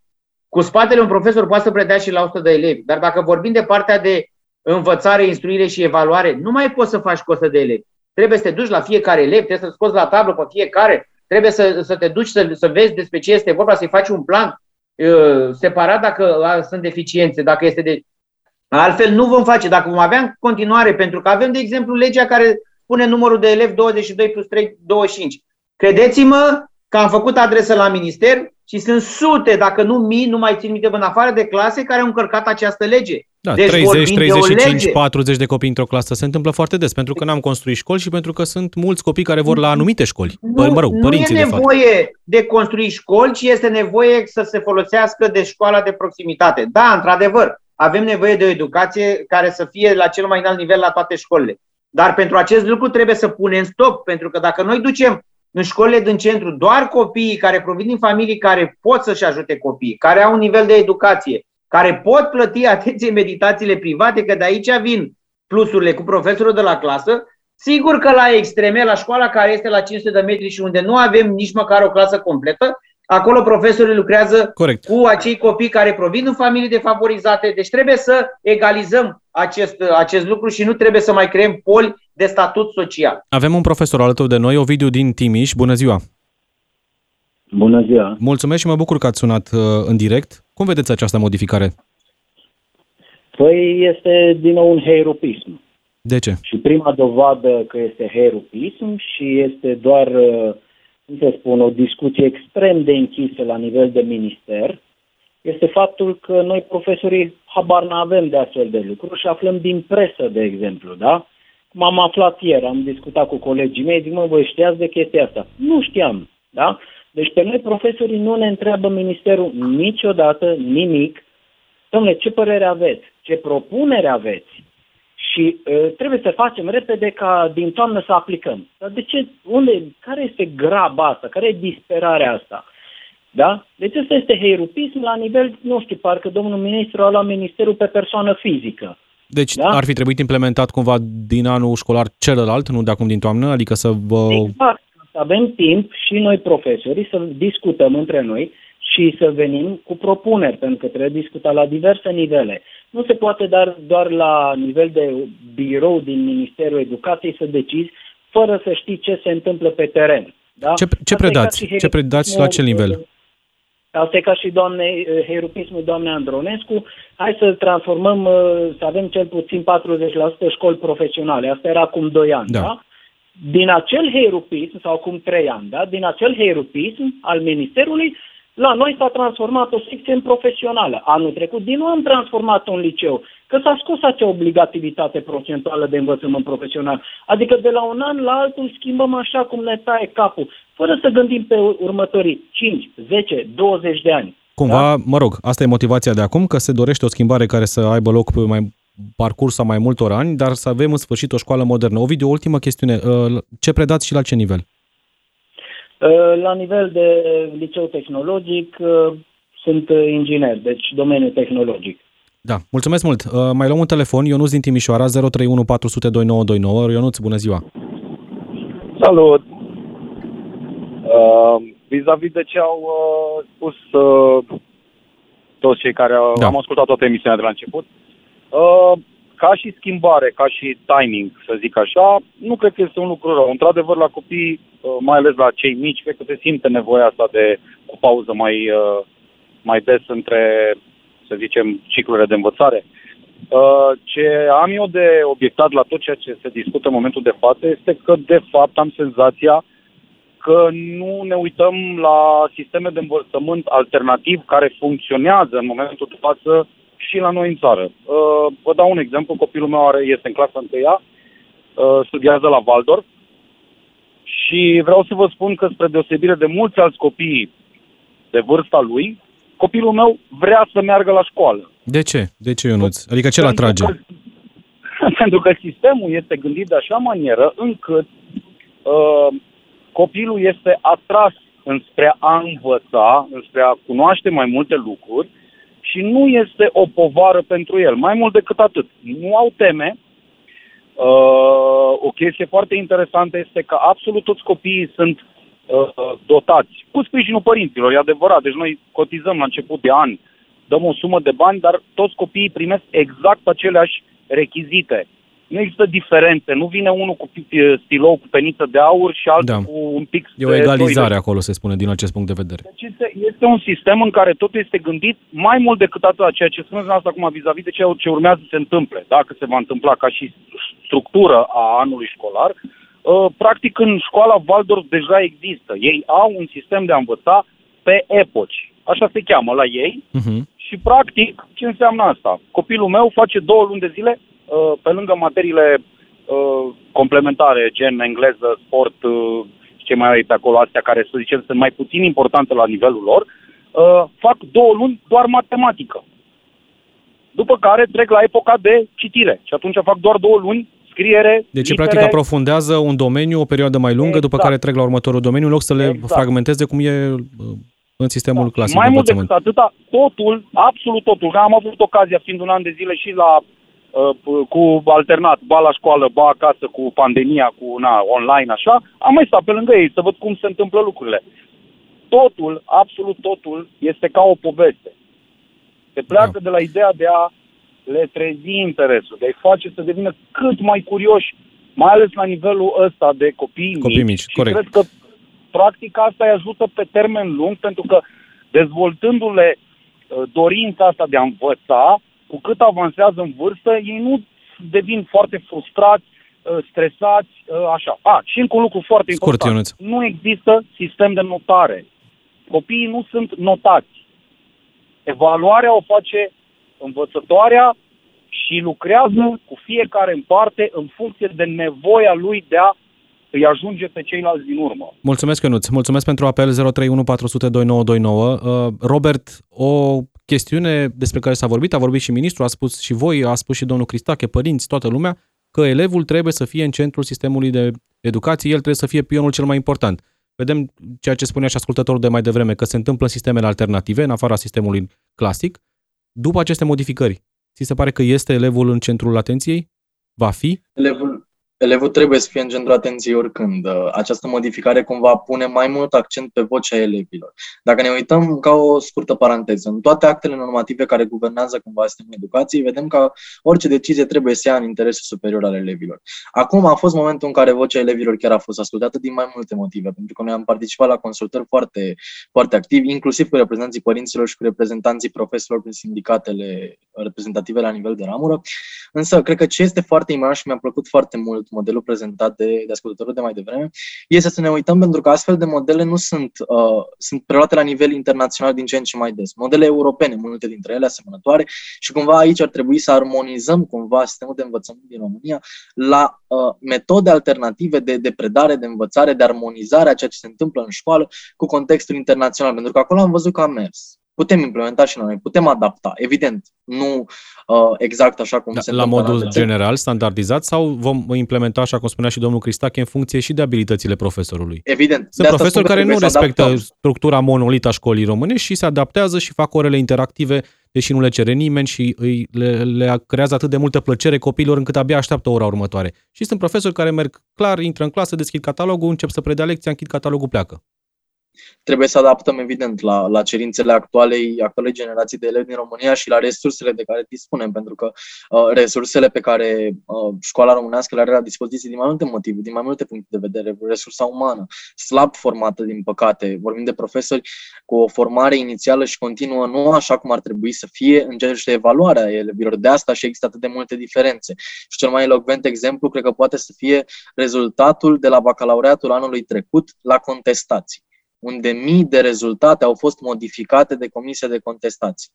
cu spatele un profesor poate să predea și la 100 de elevi. Dar dacă vorbim de partea de învățare, instruire și evaluare, nu mai poți să faci cu 100 de elevi. Trebuie să te duci la fiecare elev, trebuie să scoți la tablă pe fiecare, Trebuie să, să te duci să, să vezi despre ce este vorba, să-i faci un plan uh, separat dacă uh, sunt deficiențe, dacă este de... Altfel nu vom face. Dacă vom avea în continuare, pentru că avem, de exemplu, legea care pune numărul de elevi 22 plus 3, 25. Credeți-mă că am făcut adresă la minister și sunt sute, dacă nu mii, nu mai țin minte în afară de clase care au încărcat această lege. Da, deci 30, 35, de 40 de copii într-o clasă se întâmplă foarte des, pentru că n-am construit școli și pentru că sunt mulți copii care vor la anumite școli. Nu, mă rog, părinții, nu e nevoie de, de construi școli, ci este nevoie să se folosească de școala de proximitate. Da, într-adevăr, avem nevoie de o educație care să fie la cel mai înalt nivel la toate școlile. Dar pentru acest lucru trebuie să punem stop, pentru că dacă noi ducem în școlile din centru doar copiii care provin din familii care pot să-și ajute copiii, care au un nivel de educație, care pot plăti, (laughs) atenție, meditațiile private, că de aici vin plusurile cu profesorul de la clasă, sigur că la extreme, la școala care este la 500 de metri și unde nu avem nici măcar o clasă completă, acolo profesorii lucrează Corect. cu acei copii care provin în familii defavorizate. Deci trebuie să egalizăm acest, acest lucru și nu trebuie să mai creăm poli de statut social. Avem un profesor alături de noi, Ovidiu din Timiș. Bună ziua! Bună ziua! Mulțumesc și mă bucur că ați sunat uh, în direct. Cum vedeți această modificare? Păi este din nou un heiropism. De ce? Și prima dovadă că este heiropism și este doar, uh, cum să spun, o discuție extrem de închisă la nivel de minister, este faptul că noi profesorii habar nu avem de astfel de lucruri și aflăm din presă, de exemplu, da? Cum am aflat ieri, am discutat cu colegii mei, zic, mă, voi știați de chestia asta? Nu știam, da? Deci pe noi profesorii nu ne întreabă ministerul niciodată nimic. Domnule, ce părere aveți? Ce propunere aveți? Și uh, trebuie să facem repede ca din toamnă să aplicăm. Dar de ce? Unde? Care este graba asta? Care e disperarea asta? Da? Deci ăsta este heirupism la nivel, nu știu, parcă domnul ministru a luat ministerul pe persoană fizică. Deci Da? ar fi trebuit implementat cumva din anul școlar celălalt, nu de acum din toamnă, adică să vă... Exact. Să avem timp și noi profesorii să discutăm între noi și să venim cu propuneri, pentru că trebuie discuta la diverse nivele. Nu se poate dar doar la nivel de birou din Ministerul Educației să decizi fără să știi ce se întâmplă pe teren. Da? Ce- ce Asta e ca predați? și Ce predați la ce nivel? Asta e ca și doamne, heirupismul doamnei Andronescu. Hai să transformăm, uh, să avem cel puțin 40% școli profesionale. Asta era acum 2 ani, Da. da? Din acel heirupism, sau acum 3 ani, da? Din acel heirupism al Ministerului, la noi s-a transformat o secție în profesională. Anul trecut, din nou am transformat un liceu, că s-a scos acea obligativitate procentuală de învățământ profesional. Adică de la un an la altul schimbăm așa cum ne taie capul, fără să gândim pe următorii 5, 10, 20 de ani. Cumva, mă rog, asta e motivația de acum, că se dorește o schimbare care să aibă loc pe mai parcurs sau mai multor ani, dar să avem în sfârșit o școală modernă. Ovidiu, o ultimă chestiune. Uh, Ce predați și la ce nivel? Uh, La nivel de liceu tehnologic uh, sunt uh, inginer, deci domeniul tehnologic. Da, mulțumesc mult. Uh, Mai luăm un telefon, Ionuț din Timișoara, 031 400 2929. Ionuț, bună ziua! Salut! Uh, vis-a-vis de ce au uh, spus uh, toți cei care au, Da. am ascultat toată emisiunea de la început, uh, ca și schimbare, ca și timing, să zic așa, nu cred că este un lucru rău. Într-adevăr, la copii, uh, mai ales la cei mici, cred că se simte nevoia asta de o pauză mai, uh, mai des între, să zicem, ciclurile de învățare. Uh, ce am eu de obiectat la tot ceea ce se discută în momentul de față este că, de fapt, am senzația că nu ne uităm la sisteme de învățământ alternativ care funcționează în momentul de față și la noi în țară. Uh, vă dau un exemplu, copilul meu are, este în clasa întâia, uh, studiază la Waldorf și vreau să vă spun că spre deosebire de mulți alți copii de vârsta lui, copilul meu vrea să meargă la școală. De ce? De ce, Ionuț? Adică ce-l Pentru atrage? că- (laughs) pentru că sistemul este gândit de așa manieră încât uh, copilul este atras înspre a învăța, înspre a cunoaște mai multe lucruri și nu este o povară pentru el. Mai mult decât atât. Nu au teme. Uh, o chestie foarte interesantă este că absolut toți copiii sunt uh, dotați cu sprijinul părinților, e adevărat. Deci noi cotizăm la început de an, dăm o sumă de bani, dar toți copiii primesc exact aceleași rechizite. Nu există diferențe. Nu vine unul cu pi- stilou cu peniță de aur și altul Da. cu un pix E o de egalizare doi acolo, se spune, din acest punct de vedere. deci este, este un sistem în care totul este gândit mai mult decât atât ceea ce spuneți asta acum vis-a-vis de ce, ce urmează să se întâmple. Dacă se va întâmpla ca și structură a anului școlar, uh, practic în școala Waldorf deja există. Ei au un sistem de a învăța pe epoci. Așa se cheamă la ei. Uh-huh. Și practic, ce înseamnă asta? Copilul meu face două luni de zile, uh, pe lângă materiile uh, complementare, gen engleză, sport, uh, și ce mai ai pe acolo, astea care, să zicem, sunt mai puțin importante la nivelul lor, uh, fac două luni doar matematică. După care trec la epoca de citire. Și atunci fac doar două luni scriere, Deci, litere, practic, aprofundează un domeniu o perioadă mai lungă, după Exact. care trec la următorul domeniu, în loc să le Exact. fragmenteze cum e uh, în sistemul Și clasic mai de mult decât învățământ. atâta, totul, absolut totul, că am avut ocazia, fiind un an de zile și la uh, p- cu alternat, ba la școală, ba acasă, cu pandemia, cu na, online, așa, am mai stat pe lângă ei să văd cum se întâmplă lucrurile. totul, absolut totul, este ca o poveste. Se pleacă da. de la ideea de a le trezi interesul, de a-i face să devină cât mai curioși, mai ales la nivelul ăsta de copii, copii mici. mici și corect. cred că practica asta îi ajută pe termen lung, pentru că dezvoltându-le uh, dorința asta de a învăța, cu cât avansează în vârstă, ei nu devin foarte frustrați, uh, stresați, uh, așa. A, și încă un lucru foarte Scurt, important. Ionuț. Nu există sistem de notare. Copiii nu sunt notați. Evaluarea o face învățătoarea și lucrează cu fiecare în parte în funcție de nevoia lui de a îi ajunge pe ceilalți din urmă. Mulțumesc, Ionuț. Mulțumesc pentru apel 031 400 2929. Uh, Robert, o chestiune despre care s-a vorbit, a vorbit și ministrul, a spus și voi, a spus și domnul Cristache, părinți, toată lumea, că elevul trebuie să fie în centrul sistemului de educație, el trebuie să fie pionul cel mai important. Vedem ceea ce spunea și ascultătorul de mai devreme, că se întâmplă în sistemele alternative, în afara sistemului clasic. După aceste modificări, ți se pare că este elevul în centrul atenției? Va fi? Elevul, elevul trebuie să fie în centrul atenției oricând. Uh, Această modificare cumva pune mai mult accent pe vocea elevilor. Dacă ne uităm ca o scurtă paranteză, în toate actele normative care guvernează cumva sistemul educației, vedem că orice decizie trebuie să ia în interesul superior al elevilor. Acum a fost momentul în care vocea elevilor chiar a fost ascultată din mai multe motive, pentru că noi am participat la consultări foarte, foarte activ, inclusiv cu reprezentanții părinților și cu reprezentanții profesorilor prin sindicatele reprezentative la nivel de ramură. Însă, cred că ce este foarte important și mi-a plăcut foarte mult modelul prezentat de, de ascultătorul de mai devreme, este să ne uităm pentru că astfel de modele nu sunt, uh, sunt preluate la nivel internațional din ce în ce mai des. Modele europene, multe dintre ele asemănătoare și cumva aici ar trebui să armonizăm cumva sistemul de învățământ din România la uh, metode alternative de, de predare, de învățare, de armonizare a ceea ce se întâmplă în școală cu contextul internațional, pentru că acolo am văzut că a mers putem implementa și noi, putem adapta, evident, nu uh, exact așa cum Da, se la întâmplă în modul alte țări. general, standardizat, sau vom implementa, așa cum spunea și domnul Cristache, în funcție și de abilitățile profesorului? Evident. Sunt De asta profesori spun că care nu trebuie să respectă adaptăm. structura monolită a școlii române și se adaptează și fac orele interactive, deși nu le cere nimeni și îi, le, le creează atât de multă plăcere copiilor încât abia așteaptă ora următoare. Și sunt profesori care merg clar, intră în clasă, deschid catalogul, încep să predea lecția, închid catalogul, pleacă. Trebuie să adaptăm, evident, la, la cerințele actualei, actualei generații de elevi din România și la resursele de care dispunem, pentru că uh, resursele pe care uh, școala românească le are la dispoziție din mai multe motive, din mai multe puncte de vedere, resursa umană, slab formată, din păcate. Vorbim de profesori cu o formare inițială și continuă, nu așa cum ar trebui să fie în ceea ce privește evaluarea elevilor. De asta și există atât de multe diferențe. Și cel mai elocvent exemplu, cred că poate să fie rezultatul de la bacalaureatul anului trecut la contestații unde mii de rezultate au fost modificate de comisia de contestații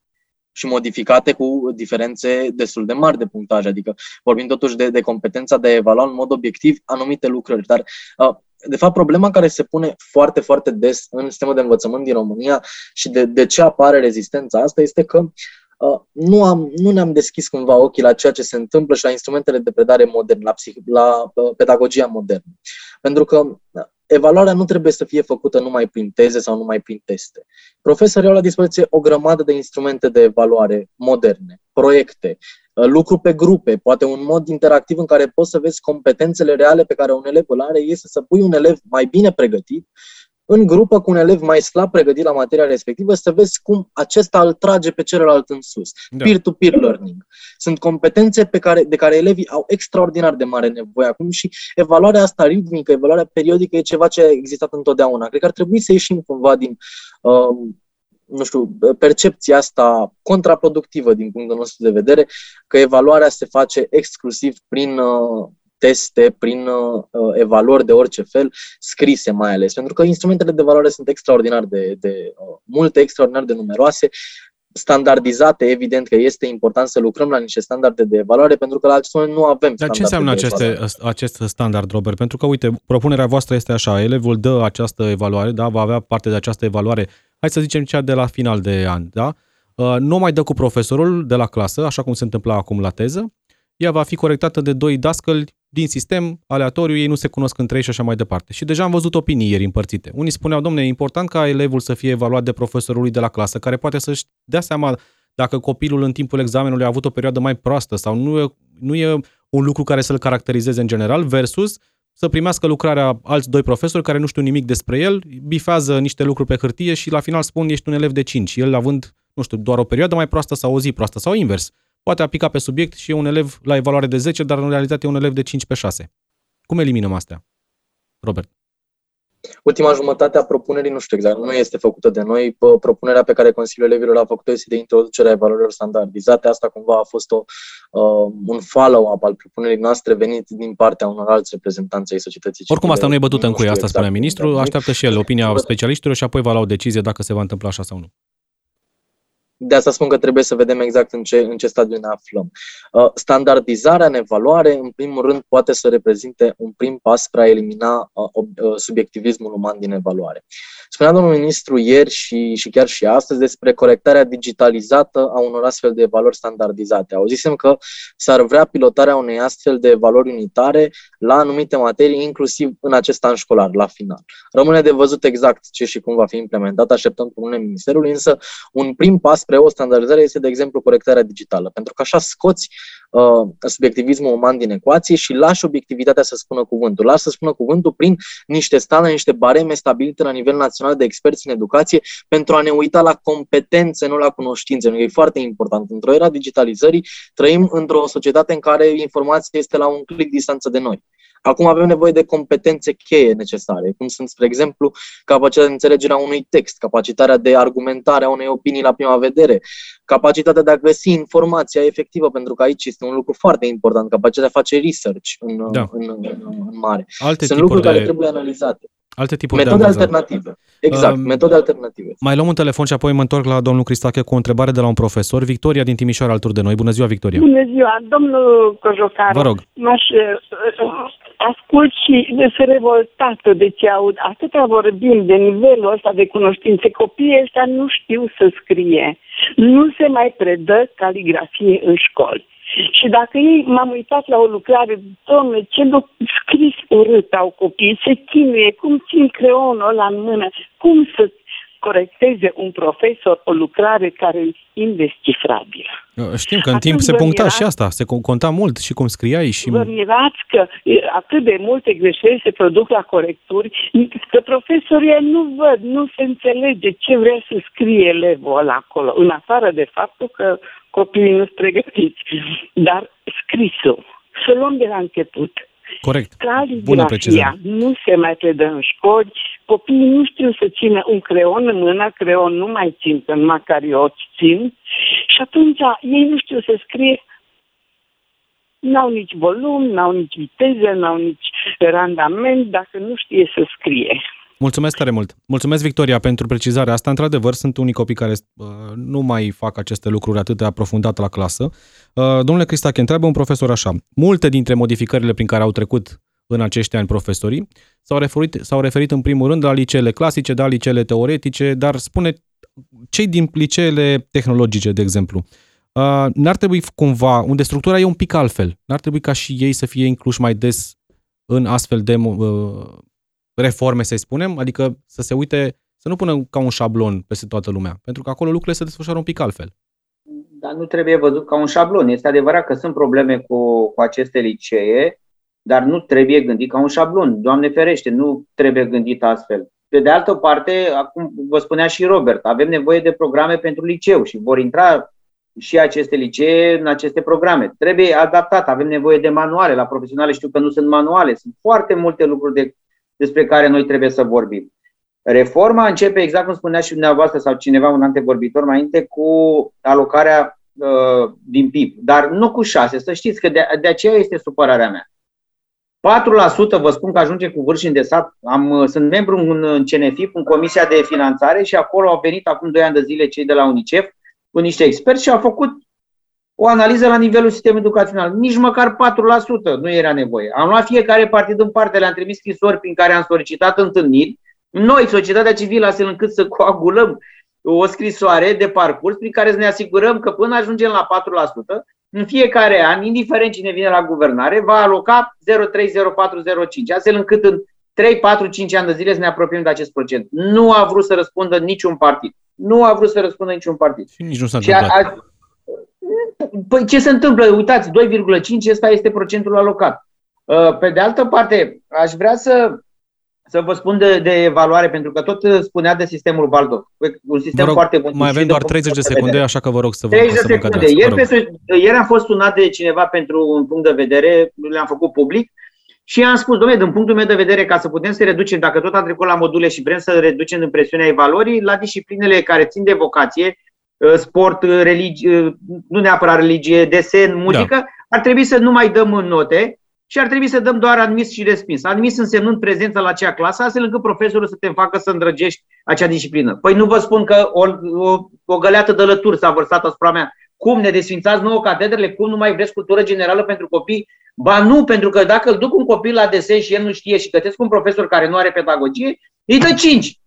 și modificate cu diferențe destul de mari de punctaj, adică vorbim totuși de, de competența de a evalua în mod obiectiv anumite lucrări. Dar, uh, de fapt, problema care se pune foarte, foarte des în sistemul de învățământ din România și de, de ce apare rezistența asta este că uh, nu, am, nu ne-am deschis cumva ochii la ceea ce se întâmplă și la instrumentele de predare moderne, la, psih, la uh, pedagogia modernă. Pentru că uh, evaluarea nu trebuie să fie făcută numai prin teze sau numai prin teste. Profesorii au la dispoziție o grămadă de instrumente de evaluare moderne, proiecte, lucru pe grupe, poate un mod interactiv în care poți să vezi competențele reale pe care un elev îl are, este să pui un elev mai bine pregătit în grupă cu un elev mai slab pregătit la materia respectivă, să vezi cum acesta îl trage pe celălalt în sus. Da. Peer-to-peer learning. Sunt competențe pe care, de care elevii au extraordinar de mare nevoie acum și evaluarea asta ritmică, evaluarea periodică e ceva ce a existat întotdeauna. Cred că ar trebui să ieșim cumva din uh, nu știu, percepția asta contraproductivă din punctul nostru de vedere, că evaluarea se face exclusiv prin uh, teste, prin uh, evaluări de orice fel, scrise mai ales. Pentru că instrumentele de evaluare sunt extraordinar de, de uh, multe, extraordinar de numeroase, standardizate, evident că este important să lucrăm la niște standarde de evaluare, pentru că la acest moment nu avem Dar ce înseamnă aceste, acest standard, Robert? Pentru că, uite, propunerea voastră este așa, elevul dă această evaluare, da, va avea parte de această evaluare, hai să zicem cea de la final de an, da? Nu mai dă cu profesorul de la clasă, așa cum se întâmpla acum la teză, ea va fi corectată de doi dascăli din sistem, aleatoriu, ei nu se cunosc între ei și așa mai departe. Și deja am văzut opinii ieri împărțite. Unii spuneau, domne, e important ca elevul să fie evaluat de profesorului de la clasă, care poate să-și dea seama dacă copilul în timpul examenului a avut o perioadă mai proastă sau nu e, nu e un lucru care să-l caracterizeze în general, versus să primească lucrarea alți doi profesori care nu știu nimic despre el, bifează niște lucruri pe hârtie și la final spun ești un elev de 5, el având, nu știu, doar o perioadă mai proastă sau o zi proastă sau invers. Poate aplica pe subiect și e un elev la evaluare de 10, dar în realitate e un elev de 5 pe 6. Cum eliminăm astea? Robert. Ultima jumătate a propunerii, nu știu exact, nu este făcută de noi. Propunerea pe care Consiliul Elevilor a făcut-o este de introducerea evaluărilor standardizate. Asta cumva a fost o, uh, un follow-up al propunerii noastre venit din partea unor alți reprezentanți ai societății civile. Oricum, asta nu e bătută în cuie, asta exact spunea ministrul. Așteaptă și el opinia specialiștilor și apoi va lua o decizie dacă se va întâmpla așa sau nu. De asta spun că trebuie să vedem exact în ce, în ce stadiu ne aflăm. Uh, standardizarea în evaluare, în primul rând, poate să reprezinte un prim pas spre a elimina uh, uh, subiectivismul uman din evaluare. Spunea domnul ministru ieri și, și chiar și astăzi despre corectarea digitalizată a unor astfel de valori standardizate. Auzisem că s-ar vrea pilotarea unei astfel de valori unitare la anumite materii, inclusiv în acest an școlar, la final. Rămâne de văzut exact ce și cum va fi implementat, așteptăm propunerea Ministerului, însă un prim pas spre o standardizare este, de exemplu, corectarea digitală, pentru că așa scoți uh, subiectivismul uman din ecuație și lași obiectivitatea să spună cuvântul. Lași să spună cuvântul prin niște standarde, niște bareme stabilite la nivel național de experți în educație pentru a ne uita la competențe, nu la cunoștințe. E foarte important. Într-o era digitalizării trăim într-o societate în care informația este la un clic distanță de noi. Acum avem nevoie de competențe cheie necesare, cum sunt, spre exemplu, capacitatea de înțelegere a unui text, capacitatea de argumentare a unei opinii la prima vedere, capacitatea de a găsi informația efectivă, pentru că aici este un lucru foarte important, capacitatea de a face research în, da. în, în, în mare. Alte sunt lucruri de... care trebuie analizate. Alte tipuri metode de alternative. Exact, uh, metode alternative. Mai luăm un telefon și apoi mă întorc la domnul Cristache cu o întrebare de la un profesor. Victoria din Timișoara alături de noi. Bună ziua, Victoria. Bună ziua, domnul Cojocaru. Vă rog. M-aș ascult și sunt revoltată de ce aud. Atâta vorbim de nivelul ăsta de cunoștințe. Copiii ăștia nu știu să scrie. Nu se mai predă caligrafie în școli. Și dacă ei m-am uitat la o lucrare, domnule, ce scris urât au copiii, se chinuie, cum țin creonul ăla în mână, cum să corecteze un profesor o lucrare care e indescifrabilă. Știm că în Atunci timp se puncta mirați, și asta, se conta mult și cum scriai și... Vă mirați că atât de multe greșeli se produc la corecturi, că profesorii nu văd, nu se înțelege ce vrea să scrie elevul ăla acolo, în afară de faptul că copiii nu sunt pregătiți. Dar scrisul, să luăm de la început, Corect. Bună precizare. nu se mai predă în școli, copiii nu știu să țină un creon în mână, creon nu mai țin, că numai carioți țin, și atunci ei nu știu să scrie N-au nici volum, n-au nici viteză, n-au nici randament dacă nu știe să scrie. Mulțumesc tare mult. Mulțumesc, Victoria, pentru precizarea asta. Într-adevăr, sunt unii copii care uh, nu mai fac aceste lucruri atât de aprofundat la clasă. Uh, domnule Cristache, întreabă un profesor așa. Multe dintre modificările prin care au trecut în acești ani profesorii s-au referit, s-au referit în primul rând la liceele clasice, da, liceele teoretice, dar spune cei din liceele tehnologice, de exemplu, uh, n-ar trebui cumva, unde structura e un pic altfel, n-ar trebui ca și ei să fie incluși mai des în astfel de uh, reforme, să spunem, adică să se uite, să nu pună ca un șablon peste toată lumea, pentru că acolo lucrurile se desfășoară un pic altfel. Dar nu trebuie văzut ca un șablon. Este adevărat că sunt probleme cu, cu aceste licee, dar nu trebuie gândit ca un șablon. Doamne ferește, nu trebuie gândit astfel. Pe de altă parte, acum vă spunea și Robert, avem nevoie de programe pentru liceu și vor intra și aceste licee în aceste programe. Trebuie adaptat, avem nevoie de manuale. La profesionale știu că nu sunt manuale, sunt foarte multe lucruri de despre care noi trebuie să vorbim. Reforma începe, exact cum spunea și dumneavoastră sau cineva, un antevorbitor mai înainte, cu alocarea uh, din PIB, dar nu cu 6. Să știți că de, de aceea este supărarea mea. 4% vă spun că ajunge cu vârși de sat. Am, uh, sunt membru în, în CNFIP, în Comisia de Finanțare și acolo au venit acum 2 ani de zile cei de la UNICEF cu niște experți și au făcut o analiză la nivelul sistemului educațional. Nici măcar 4% nu era nevoie. Am luat fiecare partid în parte, le-am trimis scrisori prin care am solicitat întâlniri. Noi, societatea civilă, astfel încât să coagulăm o scrisoare de parcurs prin care să ne asigurăm că până ajungem la 4%, în fiecare an, indiferent cine vine la guvernare, va aloca 0,30405, astfel încât în 3, 4, 5 ani de zile să ne apropiem de acest procent. Nu a vrut să răspundă niciun partid. Nu a vrut să răspundă niciun partid. Și nici nu s-a întâmplat. Păi ce se întâmplă? Uitați, 2,5 ăsta este procentul alocat. Uh, pe de altă parte, aș vrea să, să vă spun de, de evaluare, pentru că tot spunea de sistemul Waldorf. Un sistem Vă rog, foarte bun. mai avem Și doar de 30 de punct secunde, vedere. așa că vă rog să vă, 30 să vă de secunde. încadrați. Vă Ieri, rog. pe, ieri am fost sunat de cineva pentru un punct de vedere, le-am făcut public și am spus, domnule, din punctul meu de vedere, ca să putem să reducem, dacă tot am trecut la module și vrem să reducem în presiunea evaluării, la disciplinele care țin de vocație, uh, sport, uh, religie, uh, nu neapărat religie, desen, muzică, da. ar trebui să nu mai dăm în note și ar trebui să dăm doar admis și respins. Admis însemnând prezența la acea clasă, astfel încât profesorul să te facă să îndrăgești acea disciplină. Păi nu vă spun că o, o, o găleată de lături s-a vărsat asupra mea. Cum ne desfințați nouă catedrele? Cum nu mai vreți cultură generală pentru copii? Ba nu, pentru că dacă îl duc un copil la desen și el nu știe și gătesc un profesor care nu are pedagogie, îi dă 5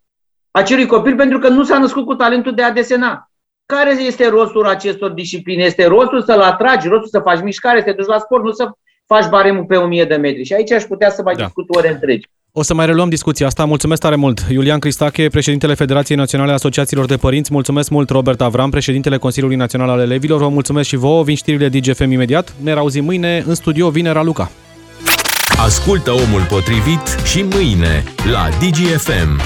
acelui copil pentru că nu s-a născut cu talentul de a desena. Care este rostul acestor discipline? Este rostul să-l atragi, rostul să faci mișcare, să te duci la sport, nu să faci baremul pe 1000 de metri. Și aici aș putea să mai Da. da. discut ore întregi. O să mai reluăm discuția asta. Mulțumesc tare mult. Iulian Cristache, președintele Federației Naționale a Asociațiilor de Părinți. Mulțumesc mult, Robert Avram, președintele Consiliului Național al Elevilor. Vă mulțumesc și vouă. Vin știrile DGFM imediat. Ne rauzim mâine în studio. Vine Raluca. Ascultă omul potrivit și mâine la DGFM.